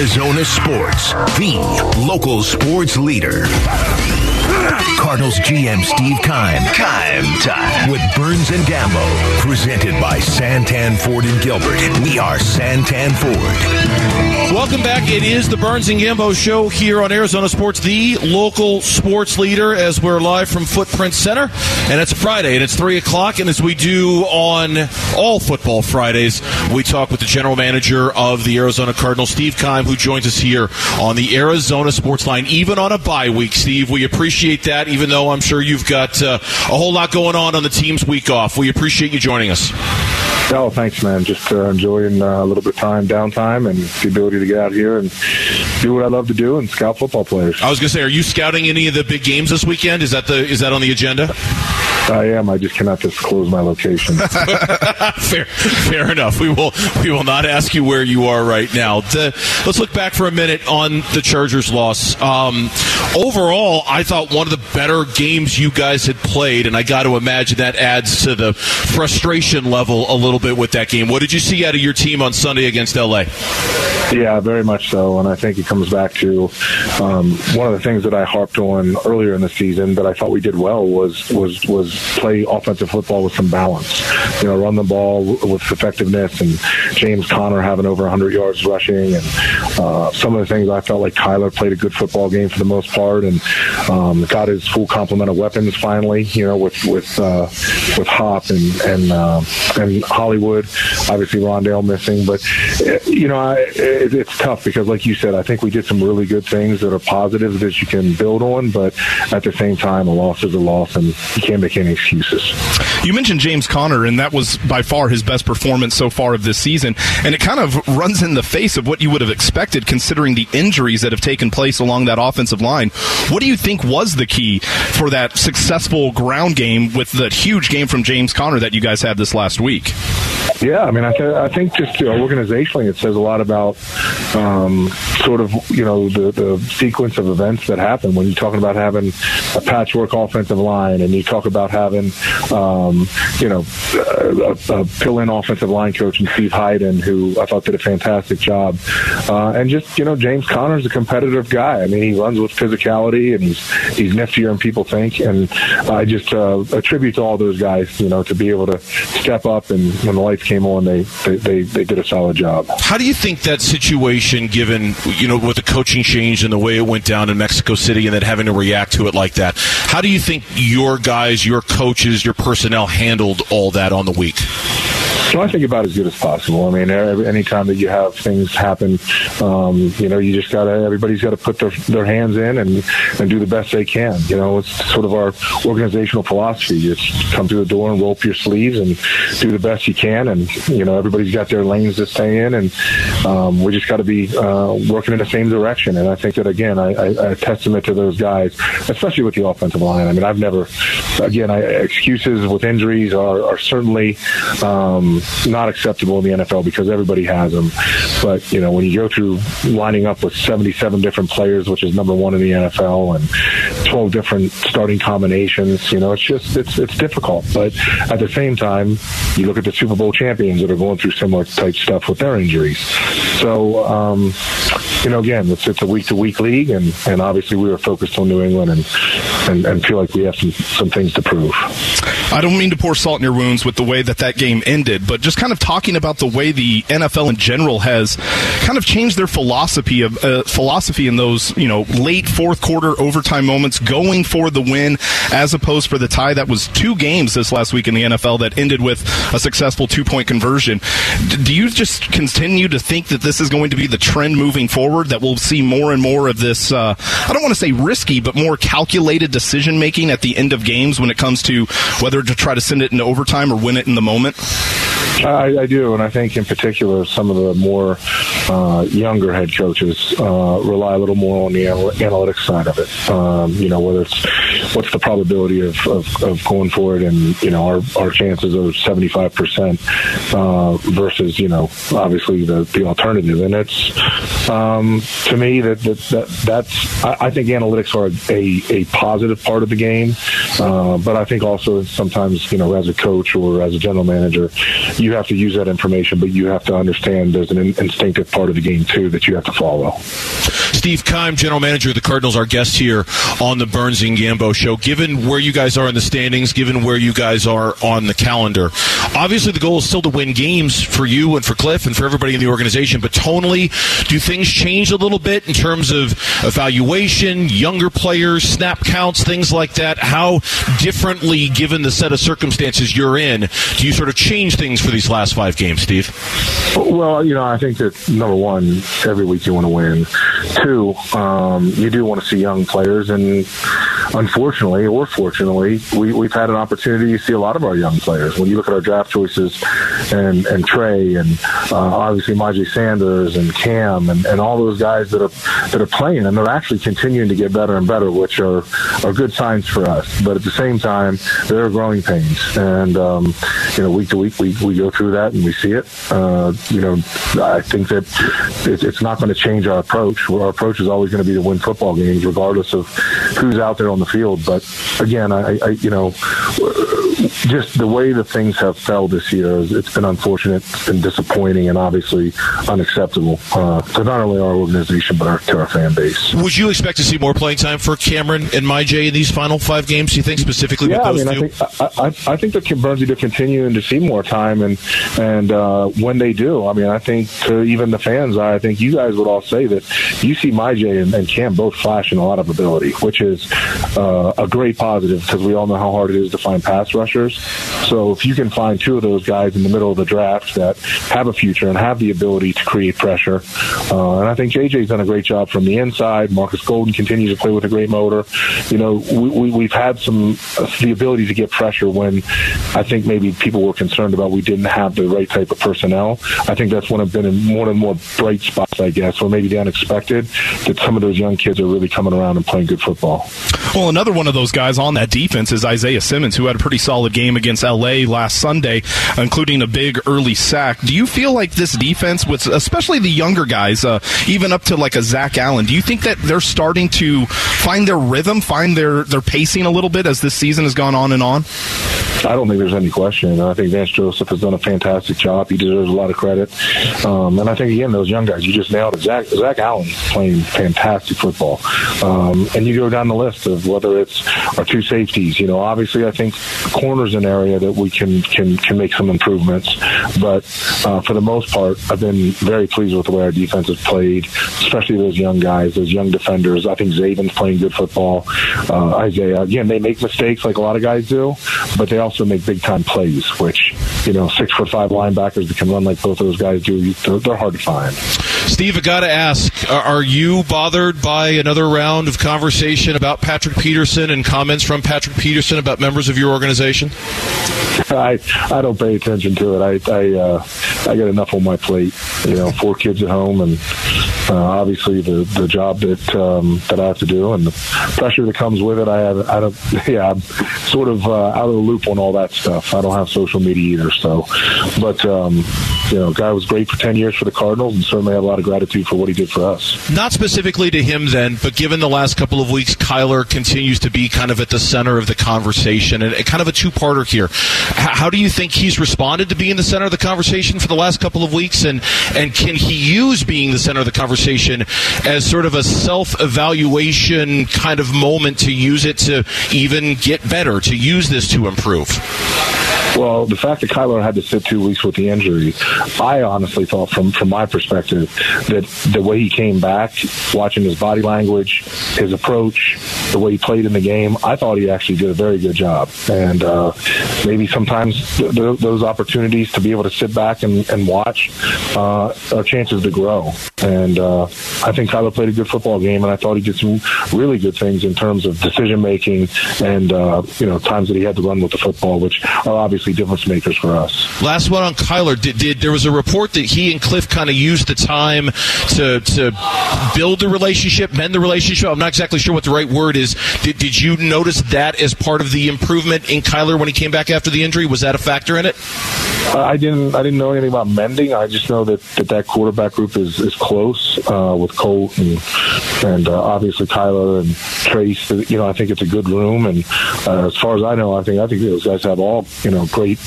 Arizona Sports, the local sports leader. Cardinals GM Steve Keim. Keim time. With Burns and Gambo. Presented by Santan Ford and Gilbert. We are Santan Ford. Welcome back. It is the Burns and Gambo show here on Arizona Sports, the local sports leader, as we're live from Footprint Center. And it's a Friday, and it's 3 o'clock. And as we do on all football Fridays, we talk with the general manager of the Arizona Cardinals, Steve Keim, who joins us here on the Arizona Sports Line, even on a bye week. Steve, we appreciate that, even though I'm sure you've got uh, a whole lot going on on the team's week off. We appreciate you joining us. Oh, thanks, man. Just uh, enjoying uh, a little bit of time, downtime, and the ability to get out here and do what I love to do and scout football players. I was going to say, are you scouting any of the big games this weekend? Is that the is that on the agenda? I am. I just cannot disclose my location. fair, fair enough. We will we will not ask you where you are right now. The, let's look back for a minute on the Chargers' loss. Um, overall, I thought one of the better games you guys had played, and I got to imagine that adds to the frustration level a little bit with that game. What did you see out of your team on Sunday against LA? Yeah, very much so. And I think it comes back to um, one of the things that I harped on earlier in the season that I thought we did well was was was play offensive football with some balance. You know, run the ball with effectiveness, and James Conner having over 100 yards rushing, and uh, some of the things I felt like Kyler played a good football game for the most part, and um, got his full complement of weapons finally. You know, with with uh, with Hop and and uh, and Hollywood, obviously Rondale missing, but you know, I, it, it's tough because, like you said, I think we did some really good things that are positives that you can build on, but at the same time, a loss is a loss, and you can't make any excuses. You mentioned James Conner, and that was by far his best performance so far of this season, and it kind of runs in the face of what you would have expected considering the injuries that have taken place along that offensive line. What do you think was the key for that successful ground game with the huge game from James Conner that you guys had this last week? Yeah, I mean, I, th- I think just you know, organizationally, it says a lot about um, sort of you know the, the sequence of events that happen. When you're talking about having a patchwork offensive line, and you talk about having um, you know a, a fill-in offensive line coach and Steve Heiden, who I thought did a fantastic job, uh, and just you know James Conner's a competitive guy. I mean, he runs with physicality, and he's he's niftier than people think, and I just uh, attribute to all those guys, you know, to be able to step up and when the lights came on, they, they, they, they, did a solid job. How do you think that situation, given, you know, with the coaching change and the way it went down in Mexico City and then having to react to it like that, how do you think your guys, your coaches, your personnel handled all that on the week? So I think about as good as possible. I mean, anytime that you have things happen, um, you know, you just got to, everybody's got to put their, their hands in and, and do the best they can. You know, it's sort of our organizational philosophy. You just come through the door and roll up your sleeves and do the best you can. And, you know, everybody's got their lanes to stay in. And um, we just got to be uh, working in the same direction. And I think that, again, I, testament to those guys, especially with the offensive line. I mean, I've never, again, I, excuses with injuries are, are certainly, um, not acceptable in the NFL because everybody has them. But you know, when you go through lining up with 77 different players, which is number one in the NFL, and 12 different starting combinations, you know, it's just it's it's difficult. But at the same time, you look at the Super Bowl champions that are going through similar type stuff with their injuries. So um, you know, again, it's it's a week to week league, and and obviously we were focused on New England and, and and feel like we have some some things to prove. I don't mean to pour salt in your wounds with the way that that game ended, but just kind of talking about the way the NFL in general has kind of changed their philosophy of uh, philosophy in those you know late fourth quarter overtime moments, going for the win as opposed for the tie. That was two games this last week in the NFL that ended with a successful two point conversion. Do you just continue to think that this is going to be the trend moving forward? That we'll see more and more of this. Uh, I don't want to say risky, but more calculated decision making at the end of games when it comes to whether to try to send it into overtime or win it in the moment. I, I, do, and I think in particular some of the more uh, younger head coaches uh, rely a little more on the anal- analytics side of it. Um, you know, whether it's what's the probability of, of, of, going for it, and you know our, our chances are seventy five percent uh, versus you know obviously the the alternative, and it's um, to me, that, that, that that's I, I, think analytics are a, a, positive part of the game, uh, but I think also sometimes you know as a coach or as a general manager, you have to use that information, but you have to understand there's an instinctive part of the game too that you have to follow. Steve Keim, general manager of the Cardinals, our guest here on the Burns and Gambo show. Given where you guys are in the standings, given where you guys are on the calendar, obviously the goal is still to win games for you and for Cliff and for everybody in the organization. But tonally, do things change a little bit in terms of evaluation, younger players, snap counts, things like that? How differently, given the set of circumstances you're in, do you sort of change things for these last five games, Steve? Well, you know, I think that number one, every week you want to win. Two, um, you do want to see young players, and unfortunately or fortunately, we, we've had an opportunity to see a lot of our young players. When you look at our draft choices, and and Trey, and uh, obviously Myjai Sanders and Cam, and, and all those guys that are that are playing, and they're actually continuing to get better and better, which are are good signs for us. But at the same time, there are growing pains, and um, you know, week to week, we we go through that and we see it. Uh, you know, I think that it's not going to change our approach. Our approach is always going to be to win football games, regardless of who's out there on the field. But again, I, I you know, just the way the things have fell this year, it's been unfortunate and disappointing, and obviously unacceptable uh, to not only our organization but our, to our fan base. Would you expect to see more playing time for Cameron and Myjai in these final five games? Do you think specifically yeah, with those I mean, two? I think, I, I think that Burnsy to continue and to see more time, and and uh, when they do, I mean, I think to even the fans, I think you guys would all say that you see Myjai and, and Cam both flashing a lot of ability, which is uh, a great positive because we all know how hard it is to find pass rushers. So if you can find two of those guys in the middle of the draft that have a future and have the ability to create pressure, uh, and I think JJ's done a great job from the inside. Marcus Golden continues to play with a great motor. You know, we, we, have had some uh, the ability to get pressure when I think maybe people were concerned about we didn't have the right type of personnel. I think that's one of been in of the more bright spots, I guess, or maybe the unexpected that some of those young kids are really coming around and playing good football. Well, another one of those guys on that defense is Isaiah Simmons, who had a pretty solid game against LA last Sunday, including a big early sack. Do you feel like this defense, with especially the younger guys, uh, even up to like a Zach Allen, do you think that they're starting to find their rhythm, find their their pacing a little bit as this season has gone on and on? I don't think there's any question. I think Vance Joseph has done a fantastic job. He deserves a lot of credit. Um, and I think again, those young guys, you just nailed it. Zach Zach Allen playing fantastic football. Um, and you go down the list of whether it's our two safeties. You know, obviously, I think corners an area that we can can can make some improvements. But uh, for the most part, I've been very pleased with the way our defense has played, especially those young guys, those young defenders. I think Zaven's playing good football. Uh, Isaiah, again, they make mistakes like a lot of guys do, but they also make big time plays, which you know, six foot five linebackers that can run like both of those guys do. They're, they're hard to find. Steve, I got to ask: Are you bothered by another round of conversation about Patrick Peterson and comments from Patrick Peterson about members of your organization? I I don't pay attention to it. I I uh, I got enough on my plate. You know, four kids at home, and uh, obviously the the job that um, that I have to do, and the pressure that comes with it. I have I don't yeah I'm sort of uh, out of the loop on all that stuff. I don't have social media either. So, but um, you know, guy was great for ten years for the Cardinals, and certainly had a lot of gratitude for what he did for us. Not specifically to him then, but given the last couple of weeks, Kyler continues to be kind of at the center of the conversation, and kind of a two-parter here. How do you think he's responded to being the center of the conversation for the last couple of weeks, and and can he use being the center of the conversation as sort of a self-evaluation kind of moment to use it to even get better, to use this to improve? Well, the fact that Kyler had to sit two weeks with the injury, I honestly thought, from from my perspective, that the way he came back, watching his body language, his approach, the way he played in the game, I thought he actually did a very good job. And uh, maybe sometimes th- th- those opportunities to be able to sit back and, and watch uh, are chances to grow. And uh, I think Kyler played a good football game, and I thought he did some really good things in terms of decision making and uh, you know times that he had to run with the football, which are obviously difference makers for us. Last one on Kyler. Did, did there was a report that he and Cliff kind of used the time to to build the relationship, mend the relationship? I'm not exactly sure what the right word is. Did, did you notice that as part of the improvement in Kyler when he came back back after the injury. Was that a factor in it? I didn't. I didn't know anything about mending. I just know that that, that quarterback group is is close uh, with Colt and and uh, obviously Kyler and Trace. You know, I think it's a good room. And uh, as far as I know, I think I think those guys have all you know great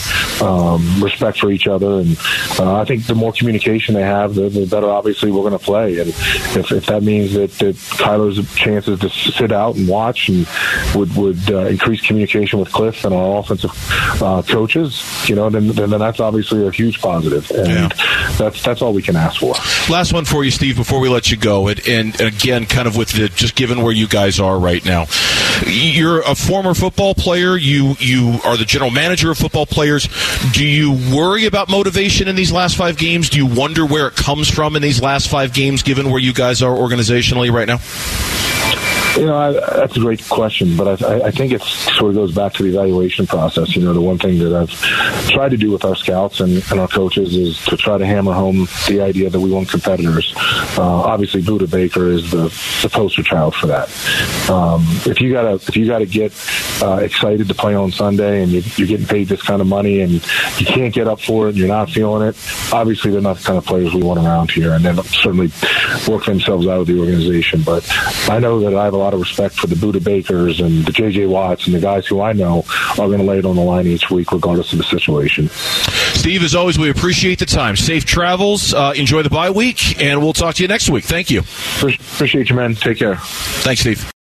um, respect for each other. And uh, I think the more communication they have, the, the better. Obviously, we're going to play. And if, if that means that that Kyler's chances to sit out and watch and would would uh, increase communication with Cliff and our offensive uh, coaches, you know, then then that's obviously a huge positive, and yeah. that's that's all we can ask for. Last one for you, Steve, before we let you go, and, and again, kind of with the just given where you guys are right now, you're a former football player. You you are the general manager of football players. Do you worry about motivation in these last five games? Do you wonder where it comes from in these last five games, given where you guys are organizationally right now? You know, I, that's a great question, but I, I think it sort of goes back to the evaluation process. You know, the one thing that I've tried to do with our scouts and, and our coaches is to try to hammer home the idea that we want competitors. Uh, obviously, Budda Baker is the, the poster child for that. Um, if you gotta if you gotta get uh, excited to play on Sunday and you, you're getting paid this kind of money and you can't get up for it and you're not feeling it, obviously they're not the kind of players we want around here, and they'll certainly work themselves out of the organization. But I know that I have a lot of respect for the Budda Bakers and the J.J. Watts and the guys who I know are going to lay it on the line each week, regardless of the situation. Steve, as always, we appreciate the time. Safe travels. Uh, enjoy the bye week, and we'll talk to you next week. Thank you. Appreciate you, man. Take care. Thanks, Steve.